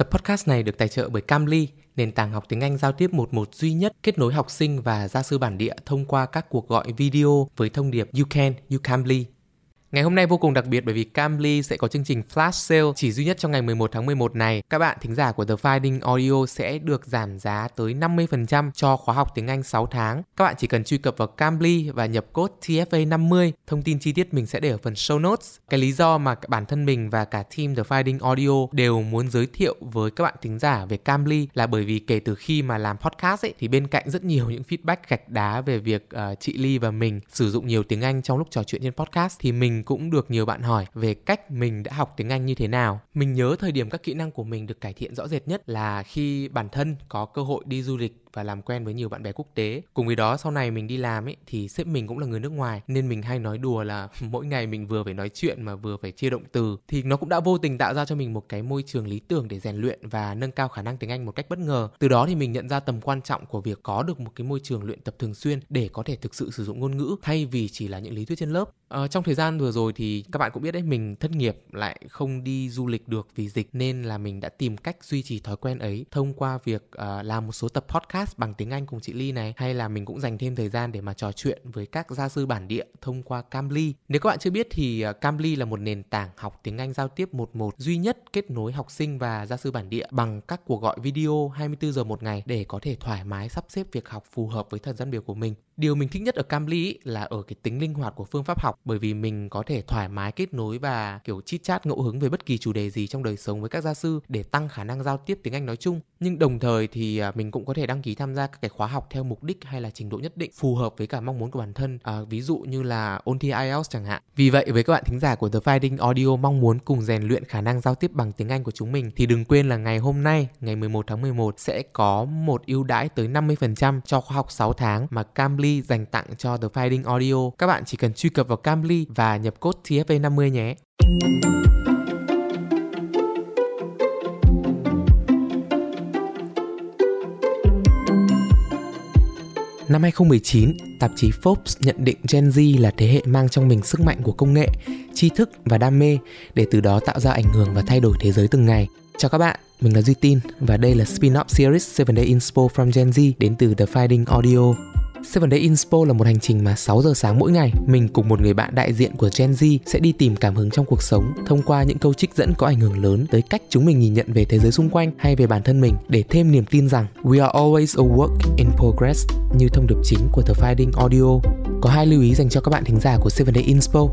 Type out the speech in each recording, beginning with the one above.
Tập podcast này được tài trợ bởi Camly, nền tảng học tiếng Anh giao tiếp một một duy nhất kết nối học sinh và gia sư bản địa thông qua các cuộc gọi video với thông điệp You Can, You Camly". Ngày hôm nay vô cùng đặc biệt bởi vì Cambly sẽ có chương trình flash sale chỉ duy nhất trong ngày 11 tháng 11 này. Các bạn thính giả của The Finding Audio sẽ được giảm giá tới 50% cho khóa học tiếng Anh 6 tháng. Các bạn chỉ cần truy cập vào Cambly và nhập code TFA50. Thông tin chi tiết mình sẽ để ở phần show notes. Cái lý do mà bản thân mình và cả team The Finding Audio đều muốn giới thiệu với các bạn thính giả về Cambly là bởi vì kể từ khi mà làm podcast ấy thì bên cạnh rất nhiều những feedback gạch đá về việc uh, chị Ly và mình sử dụng nhiều tiếng Anh trong lúc trò chuyện trên podcast thì mình cũng được nhiều bạn hỏi về cách mình đã học tiếng Anh như thế nào. Mình nhớ thời điểm các kỹ năng của mình được cải thiện rõ rệt nhất là khi bản thân có cơ hội đi du lịch và làm quen với nhiều bạn bè quốc tế. Cùng với đó sau này mình đi làm ấy thì sếp mình cũng là người nước ngoài nên mình hay nói đùa là mỗi ngày mình vừa phải nói chuyện mà vừa phải chia động từ thì nó cũng đã vô tình tạo ra cho mình một cái môi trường lý tưởng để rèn luyện và nâng cao khả năng tiếng Anh một cách bất ngờ. Từ đó thì mình nhận ra tầm quan trọng của việc có được một cái môi trường luyện tập thường xuyên để có thể thực sự sử dụng ngôn ngữ thay vì chỉ là những lý thuyết trên lớp. À, trong thời gian vừa rồi thì các bạn cũng biết đấy mình thất nghiệp lại không đi du lịch được vì dịch nên là mình đã tìm cách duy trì thói quen ấy thông qua việc uh, làm một số tập podcast podcast bằng tiếng Anh cùng chị Ly này, hay là mình cũng dành thêm thời gian để mà trò chuyện với các gia sư bản địa thông qua Cambly. Nếu các bạn chưa biết thì à, Cambly là một nền tảng học tiếng Anh giao tiếp một một duy nhất kết nối học sinh và gia sư bản địa bằng các cuộc gọi video 24 giờ một ngày để có thể thoải mái sắp xếp việc học phù hợp với thời gian biểu của mình. Điều mình thích nhất ở Cambly là ở cái tính linh hoạt của phương pháp học bởi vì mình có thể thoải mái kết nối và kiểu chit chat ngẫu hứng về bất kỳ chủ đề gì trong đời sống với các gia sư để tăng khả năng giao tiếp tiếng Anh nói chung. Nhưng đồng thời thì à, mình cũng có thể đăng ký tham gia các cái khóa học theo mục đích hay là trình độ nhất định phù hợp với cả mong muốn của bản thân. À, ví dụ như là ôn thi IELTS chẳng hạn. Vì vậy với các bạn thính giả của The Finding Audio mong muốn cùng rèn luyện khả năng giao tiếp bằng tiếng Anh của chúng mình thì đừng quên là ngày hôm nay, ngày 11 tháng 11 sẽ có một ưu đãi tới 50% cho khóa học 6 tháng mà Cambly dành tặng cho The Finding Audio. Các bạn chỉ cần truy cập vào Cambly và nhập code TFA50 nhé. Năm 2019, tạp chí Forbes nhận định Gen Z là thế hệ mang trong mình sức mạnh của công nghệ, tri thức và đam mê để từ đó tạo ra ảnh hưởng và thay đổi thế giới từng ngày. Chào các bạn, mình là Duy Tin và đây là spin-off series 7 Day Inspo from Gen Z đến từ The Finding Audio. Seven Day Inspo là một hành trình mà 6 giờ sáng mỗi ngày, mình cùng một người bạn đại diện của Gen Z sẽ đi tìm cảm hứng trong cuộc sống thông qua những câu trích dẫn có ảnh hưởng lớn tới cách chúng mình nhìn nhận về thế giới xung quanh hay về bản thân mình để thêm niềm tin rằng we are always a work in progress như thông điệp chính của The Finding Audio. Có hai lưu ý dành cho các bạn thính giả của Seven Day Inspo.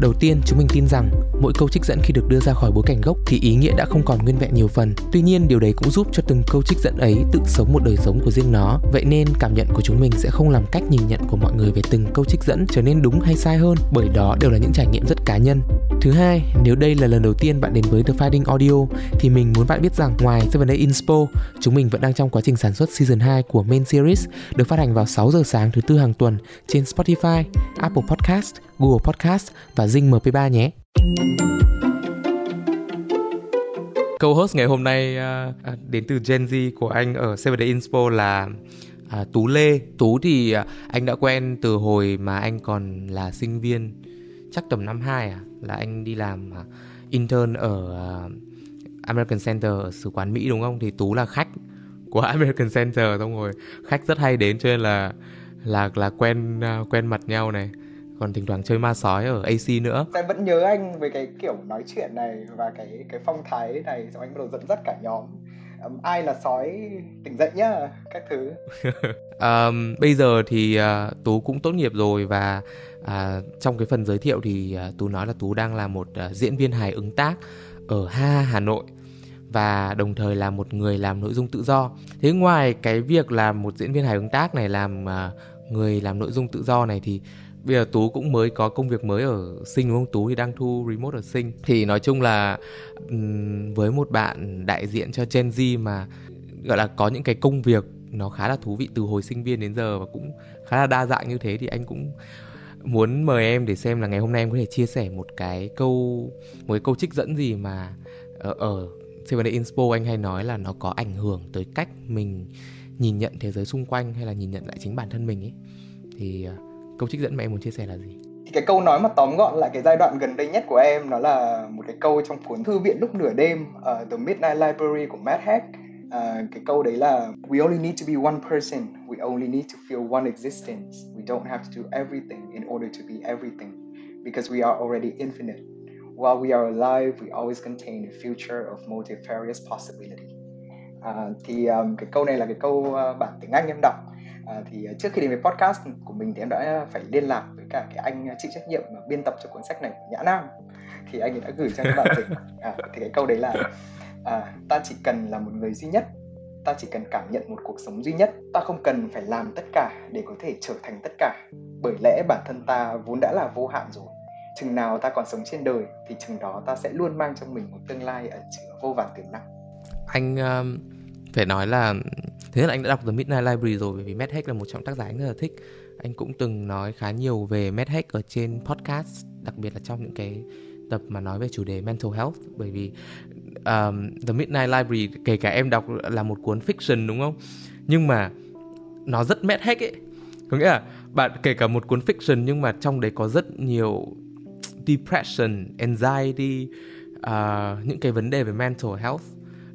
Đầu tiên, chúng mình tin rằng mỗi câu trích dẫn khi được đưa ra khỏi bối cảnh gốc thì ý nghĩa đã không còn nguyên vẹn nhiều phần. Tuy nhiên, điều đấy cũng giúp cho từng câu trích dẫn ấy tự sống một đời sống của riêng nó. Vậy nên, cảm nhận của chúng mình sẽ không làm cách nhìn nhận của mọi người về từng câu trích dẫn trở nên đúng hay sai hơn, bởi đó đều là những trải nghiệm rất cá nhân. Thứ hai, nếu đây là lần đầu tiên bạn đến với The Finding Audio thì mình muốn bạn biết rằng ngoài Seven Day Inspo, chúng mình vẫn đang trong quá trình sản xuất season 2 của main series được phát hành vào 6 giờ sáng thứ tư hàng tuần trên Spotify, Apple Podcast, Google Podcast và Zing MP3 nhé. Câu host ngày hôm nay uh, đến từ Gen Z của anh ở Seven Inspo là à, Tú Lê. Tú thì à, anh đã quen từ hồi mà anh còn là sinh viên, chắc tầm năm 2 à, là anh đi làm à, intern ở à, American Center ở sứ quán Mỹ đúng không? Thì Tú là khách của American Center xong rồi khách rất hay đến cho nên là là là quen uh, quen mặt nhau này. Còn thỉnh thoảng chơi ma sói ở AC nữa. Em vẫn nhớ anh với cái kiểu nói chuyện này và cái cái phong thái này xong anh bắt đầu dẫn dắt cả nhóm. Um, ai là sói tỉnh dậy nhá các thứ. Um, bây giờ thì uh, tú cũng tốt nghiệp rồi và uh, trong cái phần giới thiệu thì uh, tú nói là tú đang là một uh, diễn viên hài ứng tác ở ha hà nội và đồng thời là một người làm nội dung tự do. Thế ngoài cái việc làm một diễn viên hài ứng tác này làm uh, người làm nội dung tự do này thì bây giờ tú cũng mới có công việc mới ở sinh đúng không? Tú thì đang thu remote ở sinh. Thì nói chung là với một bạn đại diện cho gen z mà gọi là có những cái công việc nó khá là thú vị từ hồi sinh viên đến giờ và cũng khá là đa dạng như thế thì anh cũng muốn mời em để xem là ngày hôm nay em có thể chia sẻ một cái câu một cái câu trích dẫn gì mà ở, ở Seven Inspo anh hay nói là nó có ảnh hưởng tới cách mình nhìn nhận thế giới xung quanh hay là nhìn nhận lại chính bản thân mình ấy thì ờ, câu trích dẫn mà em muốn chia sẻ là gì? Thì cái câu nói mà tóm gọn lại cái giai đoạn gần đây nhất của em nó là một cái câu trong cuốn thư viện lúc nửa đêm uh, The Midnight Library của Matt Haig. Uh, cái câu đấy là we only need to be one person we only need to feel one existence we don't have to do everything in order to be everything because we are already infinite. While we are alive we always contain a future of multifarious possibility à, thì um, cái câu này là cái câu uh, bản tiếng Anh em đọc. À, thì à, trước khi đến với podcast của mình thì em đã phải liên lạc với cả cái anh chịu trách nhiệm biên tập cho cuốn sách này Nhã Nam. Thì anh ấy đã gửi cho các bạn dịch à, thì cái câu đấy là à, ta chỉ cần là một người duy nhất ta chỉ cần cảm nhận một cuộc sống duy nhất ta không cần phải làm tất cả để có thể trở thành tất cả. Bởi lẽ bản thân ta vốn đã là vô hạn rồi. Chừng nào ta còn sống trên đời thì chừng đó ta sẽ luôn mang trong mình một tương lai ẩn chứa vô vàn tiềm năng anh um, phải nói là thế là anh đã đọc The Midnight Library rồi bởi vì Matt Haig là một trong tác giả anh rất là thích. Anh cũng từng nói khá nhiều về Matt Haig ở trên podcast đặc biệt là trong những cái tập mà nói về chủ đề mental health bởi vì um, The Midnight Library kể cả em đọc là một cuốn fiction đúng không? Nhưng mà nó rất Matt Haig ấy. Có nghĩa là bạn kể cả một cuốn fiction nhưng mà trong đấy có rất nhiều depression, anxiety, uh, những cái vấn đề về mental health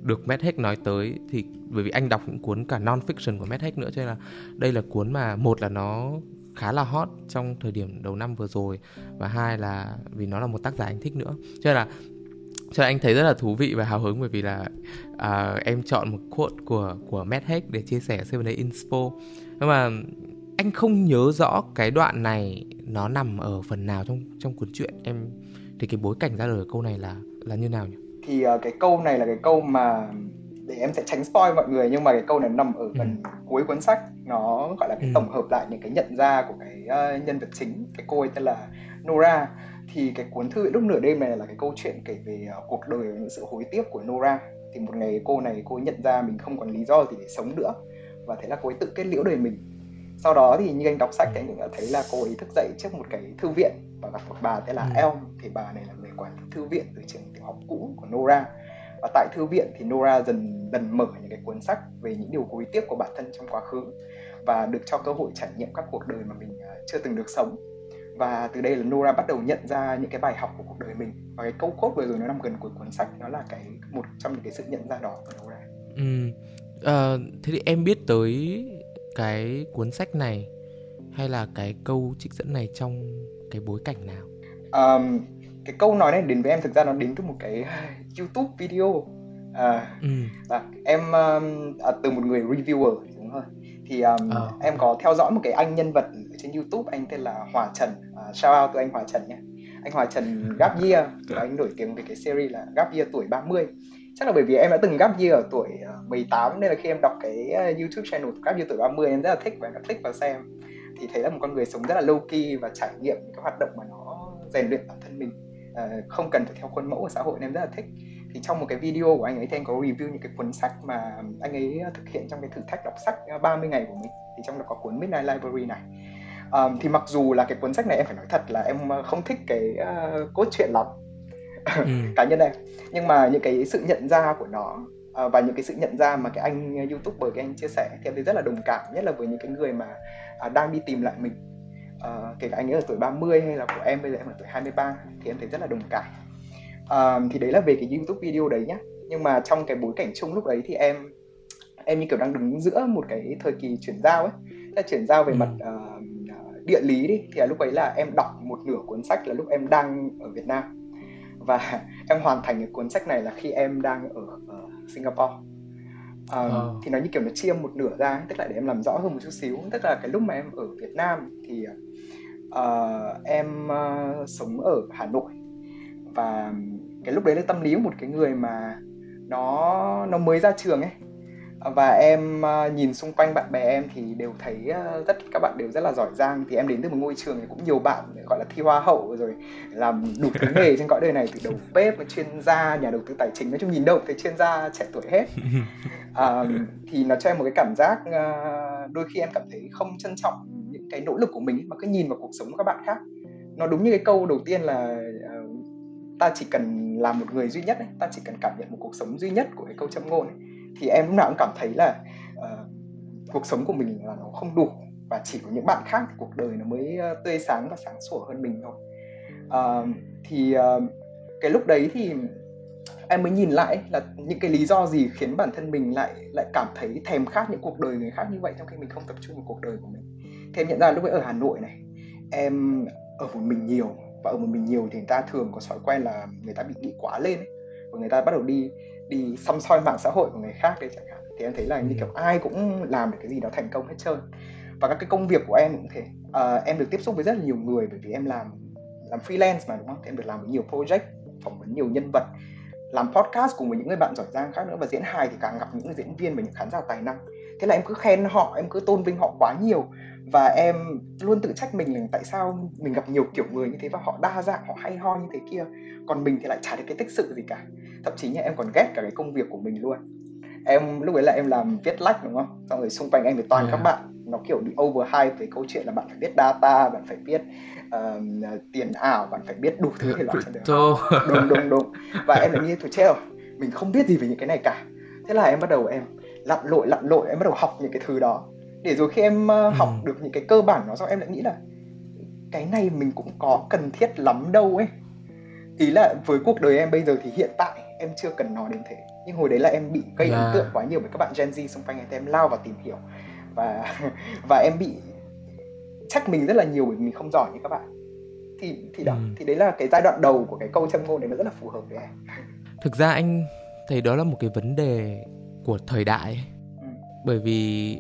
được Matt Haig nói tới thì bởi vì anh đọc những cuốn cả non fiction của Matt Haig nữa cho nên là đây là cuốn mà một là nó khá là hot trong thời điểm đầu năm vừa rồi và hai là vì nó là một tác giả anh thích nữa. Cho nên là cho nên anh thấy rất là thú vị và hào hứng bởi vì là uh, em chọn một quote của của Matt Haig để chia sẻ Seven Day Inspo. Nhưng mà anh không nhớ rõ cái đoạn này nó nằm ở phần nào trong trong cuốn truyện. Em thì cái bối cảnh ra đời câu này là là như nào nhỉ? Thì uh, cái câu này là cái câu mà để em sẽ tránh spoil mọi người nhưng mà cái câu này nằm ở phần ừ. cuối cuốn sách nó gọi là cái ừ. tổng hợp lại những cái nhận ra của cái uh, nhân vật chính cái cô ấy tên là Nora thì cái cuốn thư lúc nửa đêm này là cái câu chuyện kể về uh, cuộc đời và những sự hối tiếc của Nora thì một ngày cô này cô ấy nhận ra mình không còn lý do gì để sống nữa và thế là cô ấy tự kết liễu đời mình sau đó thì như anh đọc sách thì anh cũng thấy là cô ấy thức dậy trước một cái thư viện và gặp một bà tên là ừ. Elm thì bà này là người quản lý thư viện từ trường học cũ của Nora và tại thư viện thì Nora dần dần mở những cái cuốn sách về những điều hối tiếc của bản thân trong quá khứ và được cho cơ hội trải nghiệm các cuộc đời mà mình à, chưa từng được sống và từ đây là Nora bắt đầu nhận ra những cái bài học của cuộc đời mình và cái câu cốt vừa rồi nó nằm gần cuối cuốn sách nó là cái một trong những cái sự nhận ra đó của Nora. Ừ. À, thế thì em biết tới cái cuốn sách này hay là cái câu trích dẫn này trong cái bối cảnh nào? Um, cái câu nói này đến với em thực ra nó đến từ một cái YouTube video. À, ừ. à, em um, à, từ một người reviewer đúng không thì um, ờ. em có theo dõi một cái anh nhân vật trên YouTube anh tên là Hòa Trần. Uh, shout out từ anh Hòa Trần nhé. Anh Hòa Trần Gap Year anh nổi tiếng về cái series là Gap Year tuổi 30 chắc là bởi vì em đã từng Gap Year ở tuổi 18 nên là khi em đọc cái YouTube channel Gap Year tuổi 30 em rất là thích và đã thích vào xem. Thì thấy là một con người sống rất là low key và trải nghiệm những cái hoạt động mà nó rèn luyện bản thân mình uh, không cần phải theo khuôn mẫu của xã hội nên em rất là thích. Thì trong một cái video của anh ấy thì anh có review những cái cuốn sách mà anh ấy thực hiện trong cái thử thách đọc sách 30 ngày của mình. Thì trong đó có cuốn Midnight Library này. Um, thì mặc dù là cái cuốn sách này em phải nói thật là em không thích cái uh, cốt truyện lắm. Ừ. cá nhân em. Nhưng mà những cái sự nhận ra của nó uh, và những cái sự nhận ra mà cái anh youtuber cái anh chia sẻ thì em thấy rất là đồng cảm nhất là với những cái người mà uh, đang đi tìm lại mình uh, kể cả anh ấy ở tuổi 30 hay là của em bây giờ em ở tuổi 23 thì em thấy rất là đồng cảm. Uh, thì đấy là về cái youtube video đấy nhá. Nhưng mà trong cái bối cảnh chung lúc đấy thì em em như kiểu đang đứng giữa một cái thời kỳ chuyển giao ấy. Là chuyển giao về ừ. mặt uh, địa lý đi. Thì là lúc ấy là em đọc một nửa cuốn sách là lúc em đang ở Việt Nam. Và em hoàn thành cái cuốn sách này là khi em đang ở, ở Singapore. Um, oh. thì nó như kiểu nó chia một nửa ra tức là để em làm rõ hơn một chút xíu. Tức là cái lúc mà em ở Việt Nam thì uh, em uh, sống ở Hà Nội. Và cái lúc đấy là tâm lý của một cái người mà nó nó mới ra trường ấy. Và em uh, nhìn xung quanh bạn bè em thì đều thấy uh, rất các bạn đều rất là giỏi giang. Thì em đến từ một ngôi trường thì cũng nhiều bạn gọi là thi hoa hậu rồi làm đủ thứ nghề trên cõi đời này từ đầu bếp chuyên gia nhà đầu tư tài chính. Nói chung nhìn đâu thấy chuyên gia trẻ tuổi hết. Uh, thì nó cho em một cái cảm giác uh, đôi khi em cảm thấy không trân trọng cái nỗ lực của mình mà cứ nhìn vào cuộc sống của các bạn khác. Nó đúng như cái câu đầu tiên là uh, ta chỉ cần làm một người duy nhất ấy, ta chỉ cần cảm nhận một cuộc sống duy nhất của cái câu châm ngôn ấy thì em lúc nào cũng cảm thấy là uh, cuộc sống của mình là nó không đủ và chỉ có những bạn khác thì cuộc đời nó mới uh, tươi sáng và sáng sủa hơn mình thôi. Uh, thì uh, cái lúc đấy thì em mới nhìn lại là những cái lý do gì khiến bản thân mình lại lại cảm thấy thèm khát những cuộc đời người khác như vậy trong khi mình không tập trung vào cuộc đời của mình thì em nhận ra lúc ấy ở Hà Nội này em ở một mình nhiều và ở một mình nhiều thì người ta thường có thói quen là người ta bị bị quá lên ấy. và người ta bắt đầu đi đi xăm soi mạng xã hội của người khác đấy chẳng hạn. Thì em thấy là như kiểu ai cũng làm được cái gì đó thành công hết trơn. Và các cái công việc của em cũng thế. À, em được tiếp xúc với rất là nhiều người bởi vì em làm làm freelance mà đúng không? Thì em được làm với nhiều project phỏng vấn nhiều nhân vật làm podcast cùng với những người bạn giỏi giang khác nữa và diễn hài thì càng gặp những người diễn viên và những khán giả tài năng thế là em cứ khen họ em cứ tôn vinh họ quá nhiều. Và em luôn tự trách mình là tại sao mình gặp nhiều kiểu người như thế và họ đa dạng họ hay ho như thế kia. Còn mình thì lại chả được cái tích sự gì cả. Thậm chí nha em còn ghét cả cái công việc của mình luôn. Em lúc ấy là em làm viết lách đúng không? Xong rồi xung quanh em thì toàn yeah. các bạn nó kiểu bị overhype về câu chuyện là bạn phải biết data bạn phải biết uh, tiền ảo bạn phải biết đủ thứ thể loại đúng đúng đúng. Và em lại nghĩ thôi chết rồi mình không biết gì về những cái này cả. Thế là em bắt đầu em lặn lội lặn lội em bắt đầu học những cái thứ đó để rồi khi em uh, học ừ. được những cái cơ bản nó xong em lại nghĩ là cái này mình cũng có cần thiết lắm đâu ấy ý là với cuộc đời em bây giờ thì hiện tại em chưa cần nó đến thế nhưng hồi đấy là em bị gây yeah. ấn tượng quá nhiều với các bạn Gen Z xung quanh em lao vào tìm hiểu và và em bị trách mình rất là nhiều bởi vì mình không giỏi như các bạn thì thì đó ừ. thì đấy là cái giai đoạn đầu của cái câu châm ngôn đấy nó rất là phù hợp với em thực ra anh thấy đó là một cái vấn đề của thời đại ừ. bởi vì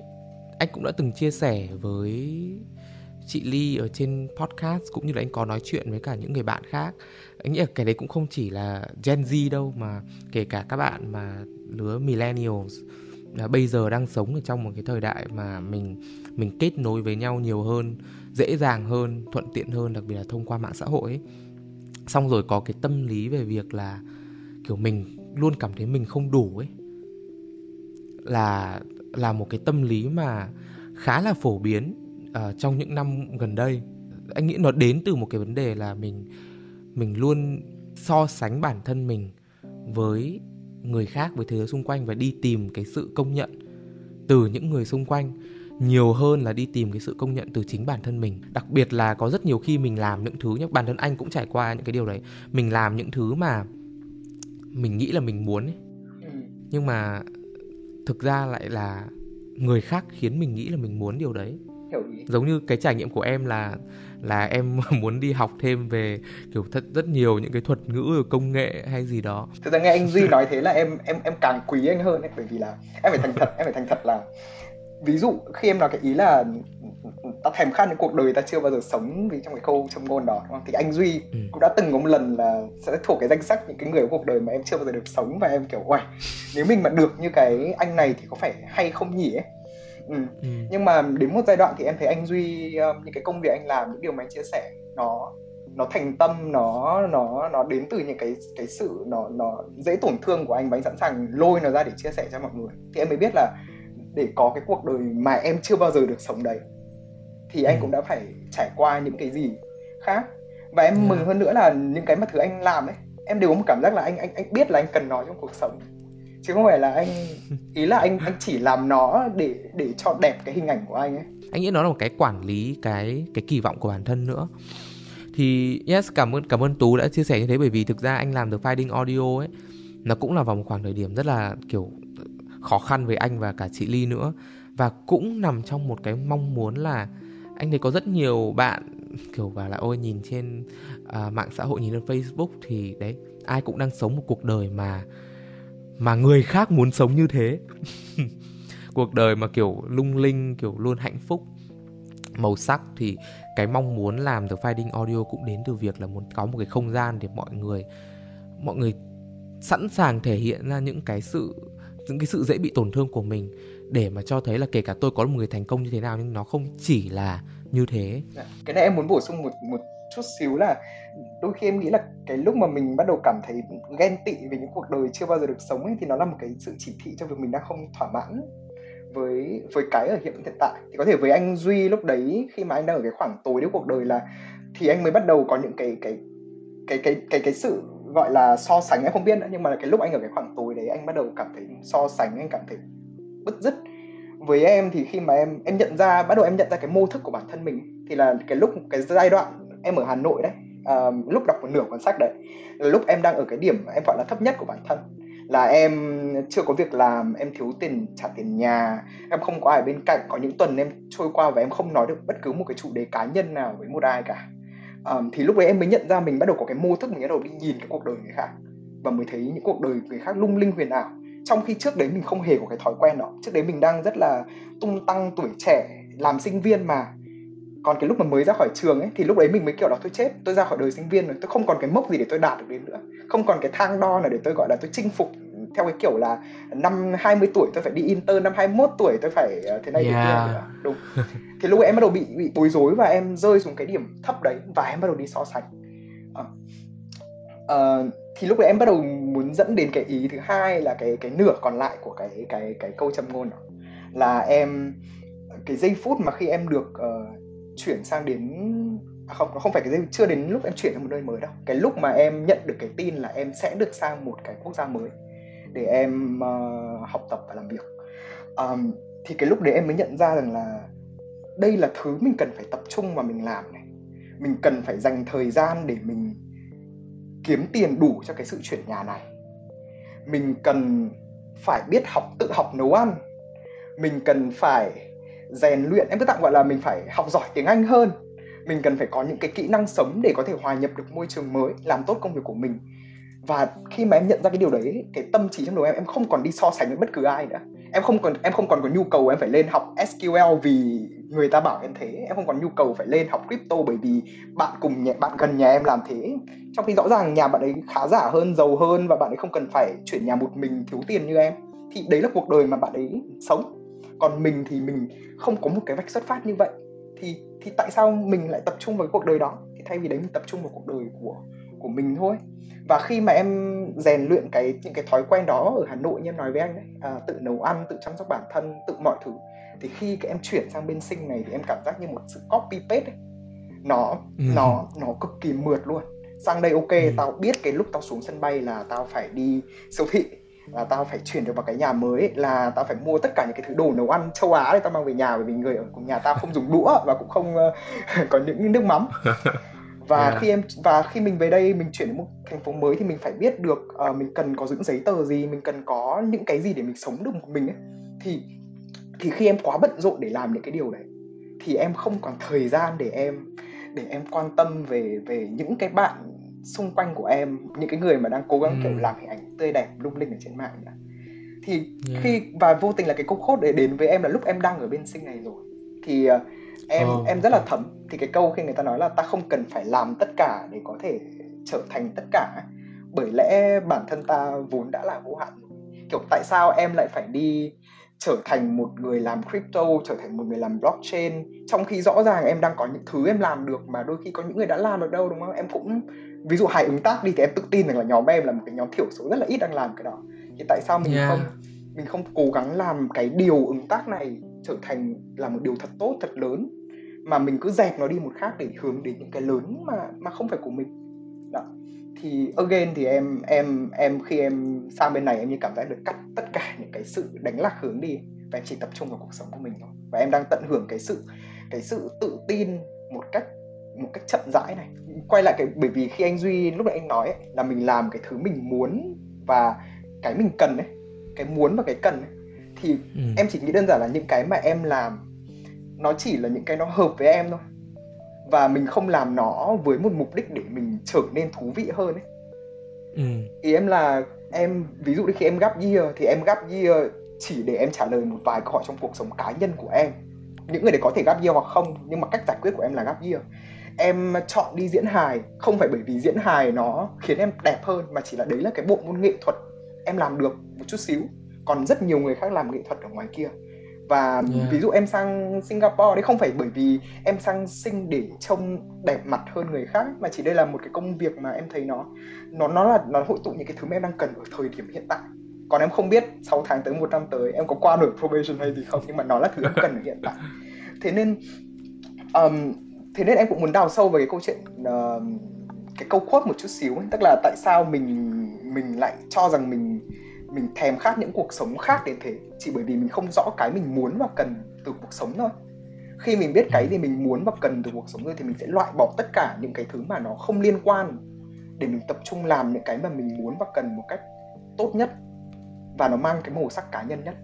anh cũng đã từng chia sẻ với chị Ly ở trên podcast cũng như là anh có nói chuyện với cả những người bạn khác anh nghĩ là cái đấy cũng không chỉ là Gen Z đâu mà kể cả các bạn mà lứa millennials là bây giờ đang sống ở trong một cái thời đại mà mình mình kết nối với nhau nhiều hơn dễ dàng hơn thuận tiện hơn đặc biệt là thông qua mạng xã hội ấy. xong rồi có cái tâm lý về việc là kiểu mình luôn cảm thấy mình không đủ ấy là là một cái tâm lý mà khá là phổ biến uh, trong những năm gần đây anh nghĩ nó đến từ một cái vấn đề là mình mình luôn so sánh bản thân mình với người khác với thế giới xung quanh và đi tìm cái sự công nhận từ những người xung quanh nhiều hơn là đi tìm cái sự công nhận từ chính bản thân mình đặc biệt là có rất nhiều khi mình làm những thứ nhé bản thân anh cũng trải qua những cái điều đấy mình làm những thứ mà mình nghĩ là mình muốn ấy. Ừ. nhưng mà thực ra lại là người khác khiến mình nghĩ là mình muốn điều đấy. Giống như cái trải nghiệm của em là là em muốn đi học thêm về kiểu thật rất nhiều những cái thuật ngữ công nghệ hay gì đó. Thực ra nghe anh duy nói thế là em em em càng quý anh hơn ấy bởi vì là em phải thành thật em phải thành thật là ví dụ khi em nói cái ý là ta thèm khát những cuộc đời ta chưa bao giờ sống vì trong cái câu châm ngôn đó đúng không? thì anh duy ừ. cũng đã từng có một lần là sẽ thuộc cái danh sách những cái người của cuộc đời mà em chưa bao giờ được sống và em kiểu uầy nếu mình mà được như cái anh này thì có phải hay không nhỉ ấy ừ. Ừ. nhưng mà đến một giai đoạn thì em thấy anh duy um, những cái công việc anh làm những điều mà anh chia sẻ nó nó thành tâm nó nó nó đến từ những cái cái sự nó nó dễ tổn thương của anh và anh sẵn sàng lôi nó ra để chia sẻ cho mọi người thì em mới biết là để có cái cuộc đời mà em chưa bao giờ được sống đấy thì anh ừ. cũng đã phải trải qua những cái gì khác. Và em mừng hơn nữa là những cái mà thứ anh làm ấy em đều có một cảm giác là anh anh anh biết là anh cần nó trong cuộc sống. Chứ không phải là anh ý là anh anh chỉ làm nó để để cho đẹp cái hình ảnh của anh ấy. Anh nghĩ nó là một cái quản lý cái cái kỳ vọng của bản thân nữa. Thì yes cảm ơn cảm ơn tú đã chia sẻ như thế bởi vì thực ra anh làm được finding audio ấy nó cũng là vào một khoảng thời điểm rất là kiểu khó khăn với anh và cả chị ly nữa. Và cũng nằm trong một cái mong muốn là anh thấy có rất nhiều bạn kiểu bảo là ôi nhìn trên uh, mạng xã hội nhìn lên facebook thì đấy ai cũng đang sống một cuộc đời mà mà người khác muốn sống như thế. Cuộc đời mà kiểu lung linh kiểu luôn hạnh phúc màu sắc thì cái mong muốn làm từ finding audio cũng đến từ việc là muốn có một cái không gian để mọi người mọi người sẵn sàng thể hiện ra những cái sự những cái sự dễ bị tổn thương của mình để mà cho thấy là kể cả tôi có một người thành công như thế nào nhưng nó không chỉ là như thế. Dạ, cái này em muốn bổ sung một một chút xíu là đôi khi em nghĩ là cái lúc mà mình bắt đầu cảm thấy ghen tị về những cuộc đời chưa bao giờ được sống ấy, thì nó là một cái sự chỉ thị cho việc mình đang không thỏa mãn với với cái ở hiện hiện tại. Thì có thể với anh duy lúc đấy, khi mà anh đang ở cái khoảng tối đến cuộc đời là thì anh mới bắt đầu có những cái cái cái cái cái cái sự gọi là so sánh. Em không biết nữa, nhưng mà cái lúc anh ở cái khoảng tối đấy, anh bắt đầu cảm thấy so sánh, anh cảm thấy bứt rứt. Với em thì khi mà em em nhận ra bắt đầu em nhận ra cái mô thức của bản thân mình thì là cái lúc cái giai đoạn em ở Hà Nội đấy uh, lúc đọc một nửa cuốn sách đấy là lúc em đang ở cái điểm em gọi là thấp nhất của bản thân. Là em chưa có việc làm em thiếu tiền trả tiền nhà em không có ai bên cạnh. Có những tuần em trôi qua và em không nói được bất cứ một cái chủ đề cá nhân nào với một ai cả. Um, thì lúc đấy em mới nhận ra mình bắt đầu có cái mô thức mình bắt đầu đi nhìn cái cuộc đời người khác và mới thấy những cuộc đời người khác lung linh huyền ảo trong khi trước đấy mình không hề có cái thói quen đó. Trước đấy mình đang rất là tung tăng tuổi trẻ làm sinh viên mà. Còn cái lúc mà mới ra khỏi trường ấy thì lúc đấy mình mới kiểu là tôi chết tôi ra khỏi đời sinh viên rồi tôi không còn cái mốc gì để tôi đạt được đến nữa. Không còn cái thang đo nào để tôi gọi là tôi chinh phục theo cái kiểu là năm 20 tuổi tôi phải đi intern năm 21 tuổi tôi phải ờ, thế này yeah. thế kia. Đúng. Thì lúc ấy em bắt đầu bị bị bối rối và em rơi xuống cái điểm thấp đấy và em bắt đầu đi so sánh. À. Uh, thì lúc đấy em bắt đầu muốn dẫn đến cái ý thứ hai là cái cái nửa còn lại của cái cái cái câu châm ngôn đó. Là em cái giây phút mà khi em được uh, chuyển sang đến à không nó không phải cái giây chưa đến lúc em chuyển sang một nơi mới đâu. Cái lúc mà em nhận được cái tin là em sẽ được sang một cái quốc gia mới để em uh, học tập và làm việc. Um, thì cái lúc đấy em mới nhận ra rằng là đây là thứ mình cần phải tập trung và mình làm này. Mình cần phải dành thời gian để mình kiếm tiền đủ cho cái sự chuyển nhà này. Mình cần phải biết học, tự học nấu ăn. Mình cần phải rèn luyện, em cứ tạm gọi là mình phải học giỏi tiếng anh hơn. Mình cần phải có những cái kỹ năng sống để có thể hòa nhập được môi trường mới, làm tốt công việc của mình. Và khi mà em nhận ra cái điều đấy, cái tâm trí trong đầu em em không còn đi so sánh với bất cứ ai nữa em không còn em không còn có nhu cầu, em phải lên học SQL vì người ta bảo em thế. Em không còn nhu cầu phải lên học crypto bởi vì bạn cùng nhà bạn gần nhà em làm thế. Trong khi rõ ràng nhà bạn ấy khá giả hơn, giàu hơn và bạn ấy không cần phải chuyển nhà một mình thiếu tiền như em, thì đấy là cuộc đời mà bạn ấy sống. Còn mình thì mình không có một cái vạch xuất phát như vậy. Thì thì tại sao mình lại tập trung vào cái cuộc đời đó? Thì thay vì đấy, mình tập trung vào cuộc đời của của mình thôi và khi mà em rèn luyện cái những cái thói quen đó ở Hà Nội như em nói với anh đấy à, tự nấu ăn tự chăm sóc bản thân tự mọi thứ thì khi cái em chuyển sang bên sinh này thì em cảm giác như một sự copy paste ấy. nó ừ. nó nó cực kỳ mượt luôn sang đây ok ừ. tao biết cái lúc tao xuống sân bay là tao phải đi siêu thị là tao phải chuyển được vào cái nhà mới là tao phải mua tất cả những cái thứ đồ nấu ăn châu Á để tao mang về nhà bởi vì người ở cùng nhà tao không dùng đũa và cũng không uh, có những nước mắm và yeah. khi em và khi mình về đây mình chuyển đến một thành phố mới thì mình phải biết được uh, mình cần có những giấy tờ gì mình cần có những cái gì để mình sống được một mình ấy thì thì khi em quá bận rộn để làm những cái điều đấy thì em không còn thời gian để em để em quan tâm về về những cái bạn xung quanh của em những cái người mà đang cố gắng ừ. kiểu làm hình ảnh tươi đẹp lung linh ở trên mạng nữa thì yeah. khi và vô tình là cái câu khốt để đến với em là lúc em đang ở bên sinh này rồi thì uh, em oh. em rất là thấm. Thì cái câu khi người ta nói là ta không cần phải làm tất cả để có thể trở thành tất cả. Bởi lẽ bản thân ta vốn đã là vô hạn kiểu tại sao em lại phải đi trở thành một người làm crypto trở thành một người làm blockchain trong khi rõ ràng em đang có những thứ em làm được mà đôi khi có những người đã làm được đâu đúng không? Em cũng ví dụ hài ứng tác đi thì em tự tin rằng là nhóm em là một cái nhóm thiểu số rất là ít đang làm cái đó. Thì tại sao mình yeah. không mình không cố gắng làm cái điều ứng tác này trở thành là một điều thật tốt thật lớn mà mình cứ dẹp nó đi một khác để hướng đến những cái lớn mà mà không phải của mình. Đó. Thì again thì em em em khi em sang bên này em như cảm giác được cắt tất cả những cái sự đánh lạc hướng đi và em chỉ tập trung vào cuộc sống của mình thôi. Và em đang tận hưởng cái sự cái sự tự tin một cách một cách chậm rãi này. Quay lại cái bởi vì khi anh duy lúc nãy anh nói ấy, là mình làm cái thứ mình muốn và cái mình cần ấy cái muốn và cái cần ấy, thì ừ. em chỉ nghĩ đơn giản là những cái mà em làm nó chỉ là những cái nó hợp với em thôi và mình không làm nó với một mục đích để mình trở nên thú vị hơn ấy ừ. ý em là em ví dụ như khi em gap year thì em gap year chỉ để em trả lời một vài câu hỏi trong cuộc sống cá nhân của em những người đấy có thể gap year hoặc không nhưng mà cách giải quyết của em là gap year em chọn đi diễn hài không phải bởi vì diễn hài nó khiến em đẹp hơn mà chỉ là đấy là cái bộ môn nghệ thuật em làm được một chút xíu còn rất nhiều người khác làm nghệ thuật ở ngoài kia và yeah. ví dụ em sang Singapore đấy không phải bởi vì em sang sinh để trông đẹp mặt hơn người khác mà chỉ đây là một cái công việc mà em thấy nó nó nó là nó hội tụ những cái thứ mà em đang cần ở thời điểm hiện tại còn em không biết 6 tháng tới một năm tới em có qua nổi probation hay gì không nhưng mà nó là thứ em cần ở hiện tại thế nên um, thế nên em cũng muốn đào sâu về cái câu chuyện uh, cái câu quote một chút xíu ấy. tức là tại sao mình mình lại cho rằng mình mình thèm khát những cuộc sống khác đến thế chỉ bởi vì mình không rõ cái mình muốn và cần từ cuộc sống thôi khi mình biết cái ừ. gì mình muốn và cần từ cuộc sống rồi thì mình sẽ loại bỏ tất cả những cái thứ mà nó không liên quan để mình tập trung làm những cái mà mình muốn và cần một cách tốt nhất và nó mang cái màu sắc cá nhân nhất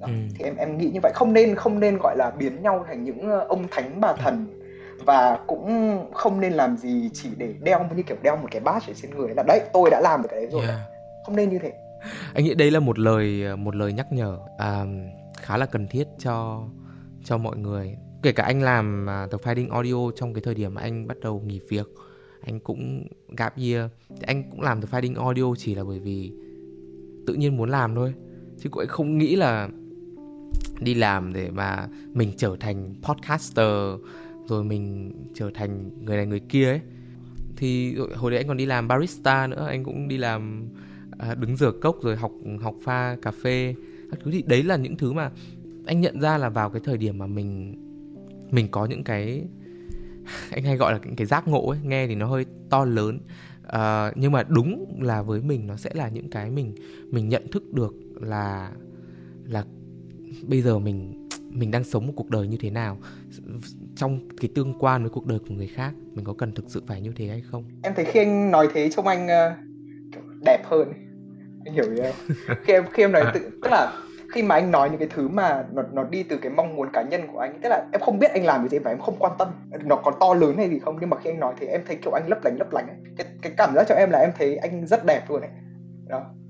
Đó. Ừ. thì em em nghĩ như vậy không nên không nên gọi là biến nhau thành những ờ, ông thánh bà thần và cũng không nên làm gì chỉ để đeo như kiểu đeo một cái badge ở trên người là đấy tôi đã làm được cái đấy rồi. Yeah. không nên như thế. Anh nghĩ đây là một lời một lời nhắc nhở à, khá là cần thiết cho cho mọi người. Kể cả anh làm uh, The Finding Audio trong cái thời điểm mà anh bắt đầu nghỉ việc anh cũng gap year. Anh cũng làm The Finding Audio chỉ là bởi vì tự nhiên muốn làm thôi. Chứ cũng không nghĩ là đi làm để mà mình trở thành podcaster rồi mình trở thành người này người kia ấy. Thì hồi đấy anh còn đi làm barista nữa anh cũng đi làm à, đứng rửa cốc rồi học học pha cà phê. Các thứ thì đấy là những thứ mà anh nhận ra là vào cái thời điểm mà mình mình có những cái anh hay gọi là những cái giác ngộ ấy nghe thì nó hơi to lớn. À, nhưng mà đúng là với mình nó sẽ là những cái mình mình nhận thức được là là bây giờ mình mình đang sống một cuộc đời như thế nào trong cái tương quan với cuộc đời của người khác mình có cần thực sự phải như thế hay không? Em thấy khi anh nói thế trông anh uh, đẹp hơn anh hiểu gì không? Khi em khi em nói tự, tức là khi mà anh nói những cái thứ mà nó nó đi từ cái mong muốn cá nhân của anh tức là em không biết anh làm cái gì và em không quan tâm. Nó có to lớn hay gì không nhưng mà khi anh nói thì em thấy kiểu anh lấp lánh lấp lánh ấy. cái cái cảm giác cho em là em thấy anh rất đẹp luôn ấy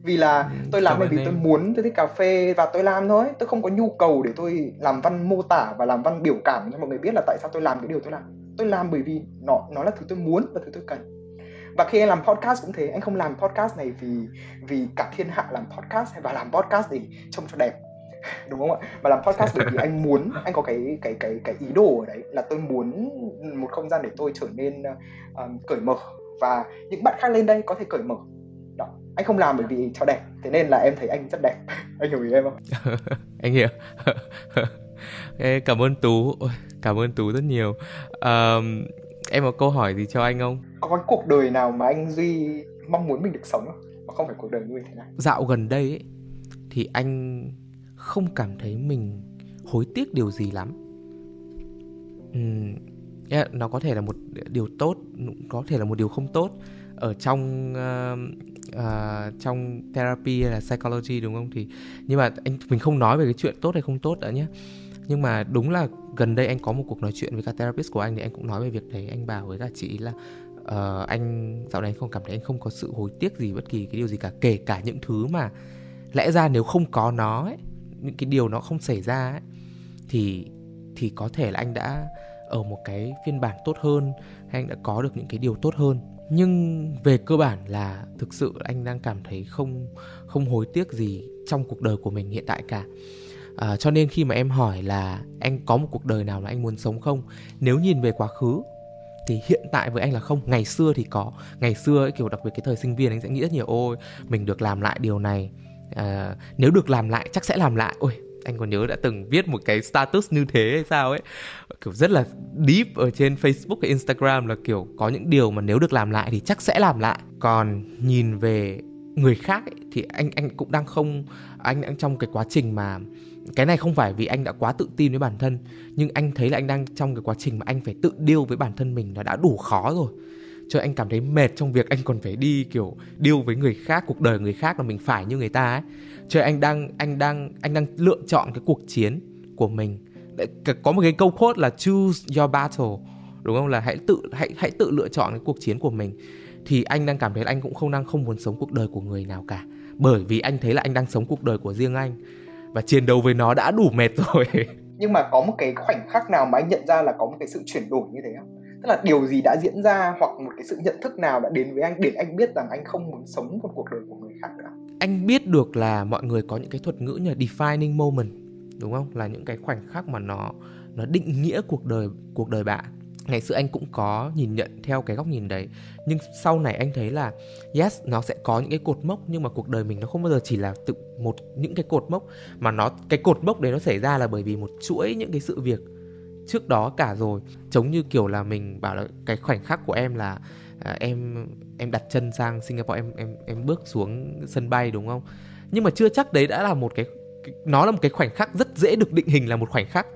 vì là ừ, tôi làm bởi vì tôi muốn tôi thích cà phê và tôi làm thôi. Tôi không có nhu cầu để tôi làm văn mô tả và làm văn biểu cảm cho mọi người biết là tại sao tôi làm cái điều tôi làm. Tôi làm bởi vì nó nó là thứ tôi muốn và thứ tôi cần. Và khi anh làm podcast cũng thế anh không làm podcast này vì vì cả thiên hạ làm podcast hay và làm podcast để trông cho đẹp. Đúng không ạ? Mà làm podcast bởi vì anh muốn anh có cái cái cái cái ý đồ ở đấy là tôi muốn một không gian để tôi trở nên um, cởi mở. Và những bạn khác lên đây có thể cởi mở anh không làm bởi vì cho đẹp thế nên là em thấy anh rất đẹp. Anh hiểu ý em không? Anh hiểu. Cảm ơn tú. Cảm ơn tú rất nhiều. Um, em có câu hỏi gì cho anh không? Có cái cuộc đời nào mà anh duy mong muốn mình được sống không? Mà không phải cuộc đời như thế này dạo gần đây ấy, thì anh không cảm thấy mình hối tiếc điều gì lắm. Uhm, yeah, nó có thể là một điều tốt có thể là một điều không tốt. Ở trong uh, uh, trong therapy hay là psychology đúng không? Thì nhưng mà anh mình không nói về cái chuyện tốt hay không tốt đã nhé. Nhưng mà đúng là gần đây anh có một cuộc nói chuyện với cả therapist của anh thì anh cũng nói về việc đấy. Anh bảo với cả chị là uh, anh dạo này anh không cảm thấy anh không có sự hối tiếc gì bất kỳ cái điều gì cả. Kể cả những thứ mà lẽ ra nếu không có nó ấy, những cái điều nó không xảy ra ấy, thì thì có thể là anh đã ở một cái phiên bản tốt hơn hay anh đã có được những cái điều tốt hơn nhưng về cơ bản là thực sự anh đang cảm thấy không không hối tiếc gì trong cuộc đời của mình hiện tại cả. À, cho nên khi mà em hỏi là anh có một cuộc đời nào là anh muốn sống không? Nếu nhìn về quá khứ thì hiện tại với anh là không. Ngày xưa thì có. Ngày xưa ấy, kiểu đặc biệt cái thời sinh viên anh sẽ nghĩ rất nhiều ôi mình được làm lại điều này. À, nếu được làm lại chắc sẽ làm lại. Ôi anh còn nhớ đã từng viết một cái status như thế hay sao ấy? Kiểu rất là deep ở trên Facebook hay Instagram là kiểu có những điều mà nếu được làm lại thì chắc sẽ làm lại. Còn nhìn về người khác ấy, thì anh anh cũng đang không anh đang trong cái quá trình mà cái này không phải vì anh đã quá tự tin với bản thân nhưng anh thấy là anh đang trong cái quá trình mà anh phải tự điêu với bản thân mình là đã đủ khó rồi cho anh cảm thấy mệt trong việc anh còn phải đi, kiểu điêu với người khác, cuộc đời người khác là mình phải như người ta ấy. Cho anh đang anh đang anh đang lựa chọn cái cuộc chiến của mình. Có một cái câu quote là, choose your battle đúng không? Là hãy tự, hãy hãy tự lựa chọn cái cuộc chiến của mình. Thì anh đang cảm thấy là anh cũng không đang, không muốn sống cuộc đời của người nào cả. Bởi vì anh thấy là anh đang sống cuộc đời của riêng anh. Và chiến đấu với nó đã đủ mệt rồi. Nhưng mà có một cái khoảnh khắc nào mà anh nhận ra là có một cái sự chuyển đổi như thế không? Tức là điều gì đã diễn ra hoặc một cái sự nhận thức nào đã đến với anh để anh biết rằng anh không muốn sống một cuộc đời của người khác nữa? Anh biết được là mọi người có những cái thuật ngữ như là defining moment, đúng không? Là những cái khoảnh khắc mà nó nó định nghĩa cuộc đời cuộc đời bạn. Ngày xưa anh cũng có nhìn nhận theo cái góc nhìn đấy. Nhưng sau này anh thấy là, yes, nó sẽ có những cái cột mốc, nhưng mà cuộc đời mình nó không bao giờ chỉ là tự một, những cái cột mốc. Mà nó, cái cột mốc đấy nó xảy ra là bởi vì một chuỗi những cái sự việc trước đó cả rồi. Giống như kiểu là mình bảo là cái khoảnh khắc của em là à, em em đặt chân sang Singapore em em em bước xuống sân bay đúng không? Nhưng mà chưa chắc đấy đã là một cái nó là một cái khoảnh khắc rất dễ được định hình là một khoảnh khắc.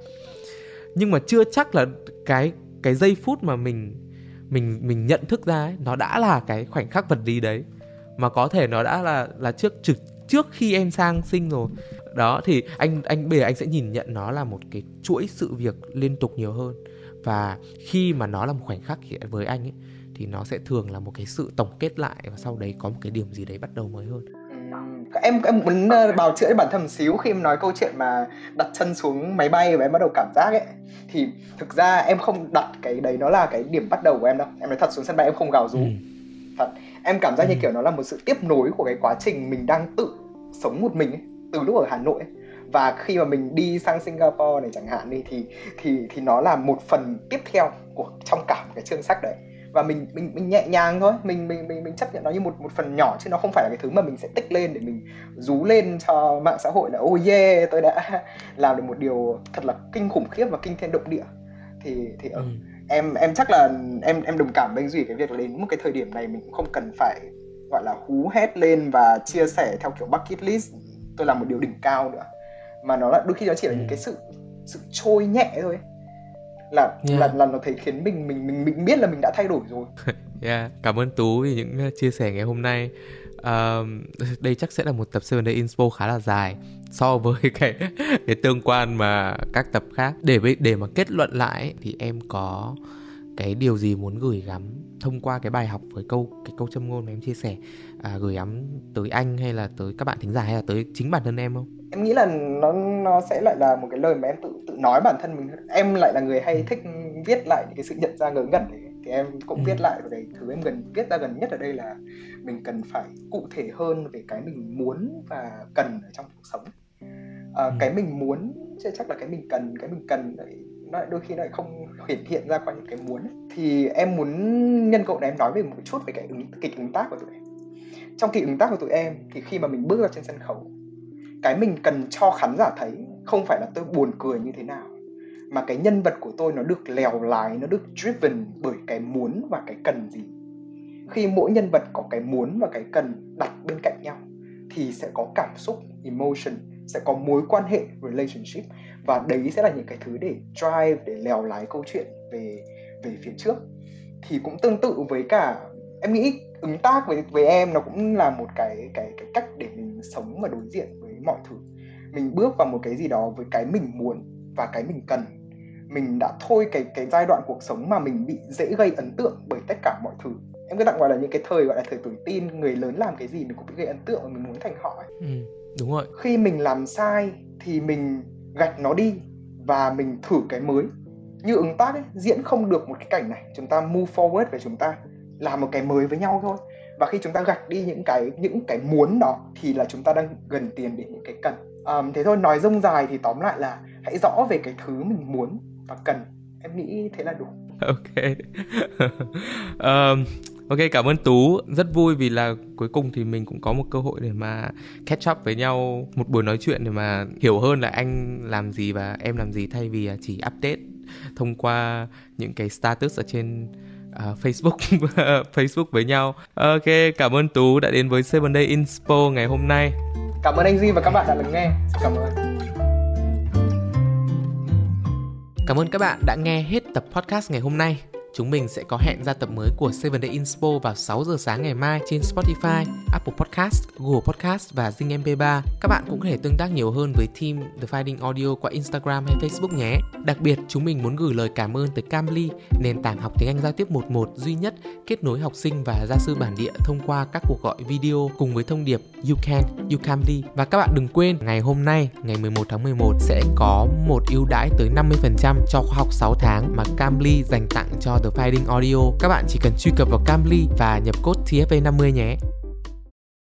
Nhưng mà chưa chắc là cái cái giây phút mà mình mình mình nhận thức ra ấy, nó đã là cái khoảnh khắc vật lý đấy. Mà có thể nó đã là là trước trước trước khi em sang sinh rồi đó thì anh anh bây giờ anh sẽ nhìn nhận nó là một cái chuỗi sự việc liên tục nhiều hơn. Và khi mà nó là một khoảnh khắc với anh ấy thì nó sẽ thường là một cái sự tổng kết lại và sau đấy có một cái điểm gì đấy bắt đầu mới hơn. Em em muốn ờ, bào chữa bản thân một xíu khi em nói câu chuyện mà đặt chân xuống máy bay và em bắt đầu cảm giác ấy. Thì thực ra em không đặt cái đấy nó là cái điểm bắt đầu của em đâu. Em nói thật xuống sân bay em không gào rú. Ừ. thật em cảm giác ừ. như kiểu nó là một sự tiếp nối của cái quá trình mình đang tự sống một mình ấy, từ lúc ở Hà Nội ấy. và khi mà mình đi sang Singapore này chẳng hạn đi thì thì thì nó là một phần tiếp theo của trong cả một cái chương sách đấy và mình mình mình nhẹ nhàng thôi mình mình mình mình chấp nhận nó như một một phần nhỏ chứ nó không phải là cái thứ mà mình sẽ tích lên để mình rú lên cho mạng xã hội là oh yeah tôi đã làm được một điều thật là kinh khủng khiếp và kinh thiên động địa thì thì ừ. em em chắc là em em đồng cảm với anh duy cái việc là đến một cái thời điểm này mình cũng không cần phải gọi là hú hét lên và chia sẻ theo kiểu bucket list tôi làm một điều đỉnh cao nữa mà nó là đôi khi nó chỉ là những ừ. cái sự sự trôi nhẹ thôi là yeah. là là nó thấy khiến mình mình mình mình biết là mình đã thay đổi rồi. yeah. Cảm ơn Tú vì những ờ, chia sẻ ngày hôm nay. Um, đây chắc sẽ là một tập 7 Day Inspo khá là dài so với cái cái tương quan mà các tập khác để để mà kết luận lại thì em có cái điều gì muốn gửi gắm thông qua cái bài học với câu cái câu châm ngôn mà em chia sẻ à, gửi gắm tới anh hay là tới các bạn thính giả hay là tới chính bản thân em không? Em nghĩ là nó nó sẽ lại là một cái lời mà em tự tự nói bản thân mình. Em lại là người hay ừ. thích viết lại những cái sự nhận ra ngớ ngẩn đấy thì em cũng ừ. viết lại và cái thứ em gần viết ra gần nhất ở đây là mình cần phải cụ thể hơn về cái mình muốn và cần ở trong cuộc sống à, ừ. cái mình muốn chắc là cái mình cần cái mình cần nó lại đôi khi nó lại không hiển hiện ra qua những cái muốn thì em muốn nhân cậu này em nói về một chút về cái ứng, kịch ứng tác của tụi em. Trong kịch ứng tác của tụi em thì khi mà mình bước ra trên sân khấu cái mình cần cho khán giả thấy không phải là tôi buồn cười như thế nào mà cái nhân vật của tôi nó được lèo lái nó được driven bởi cái muốn và cái cần gì. Khi mỗi nhân vật có cái muốn và cái cần đặt bên cạnh nhau thì sẽ có cảm xúc emotion sẽ có mối quan hệ relationship và đấy sẽ là những cái thứ để drive để lèo lái câu chuyện về về phía trước. Thì cũng tương tự với cả em nghĩ ứng tác với với em nó cũng là một cái cái cái cách để mình sống và đối diện với mọi thứ. Mình bước vào một cái gì đó với cái mình muốn và cái mình cần. Mình đã thôi cái cái giai đoạn cuộc sống mà mình bị dễ gây ấn tượng bởi tất cả mọi thứ. Em cứ tặng gọi là những cái thời gọi là thời tuổi tin người lớn làm cái gì mình cũng bị gây ấn tượng và mình muốn thành họ ấy. Ừ, đúng rồi. Khi mình làm sai thì mình gạch nó đi và mình thử cái mới. Như ứng tác ấy, diễn không được một cái cảnh này. Chúng ta move forward và chúng ta làm một cái mới với nhau thôi. Và khi chúng ta gạch đi những cái những cái muốn đó thì là chúng ta đang gần tiền đến những cái cần. Um, thế thôi nói rông dài thì tóm lại là hãy rõ về cái thứ mình muốn và cần. Em nghĩ thế là đủ. Ok. Um, ok cảm ơn tú rất vui vì là cuối cùng thì mình cũng có một cơ hội để mà catch up với nhau một buổi nói chuyện để mà hiểu hơn là anh làm gì và em làm gì thay vì chỉ update thông qua những cái status ở trên uh, Facebook Facebook với nhau. Ok, cảm ơn Tú đã đến với Seven Day Inspo ngày hôm nay. Cảm ơn anh Duy và các bạn đã lắng nghe. Cảm ơn. Cảm ơn các bạn đã nghe hết tập podcast ngày hôm nay. Chúng mình sẽ có hẹn ra tập mới của 7 Day Inspo vào 6 giờ sáng ngày mai trên Spotify, Apple Podcast, Google Podcast và Zing MP3. Các bạn cũng có thể tương tác nhiều hơn với team The Finding Audio qua Instagram hay Facebook nhé. Đặc biệt, chúng mình muốn gửi lời cảm ơn tới Camly, nền tảng học tiếng Anh giao tiếp 11 duy nhất kết nối học sinh và gia sư bản địa thông qua các cuộc gọi video cùng với thông điệp You Can, You Camly. Và các bạn đừng quên, ngày hôm nay, ngày 11 tháng 11 sẽ có một ưu đãi tới 50% cho khóa học 6 tháng mà Camly dành tặng cho The Fighting Audio. Các bạn chỉ cần truy cập vào Cambly và nhập code TFA50 nhé.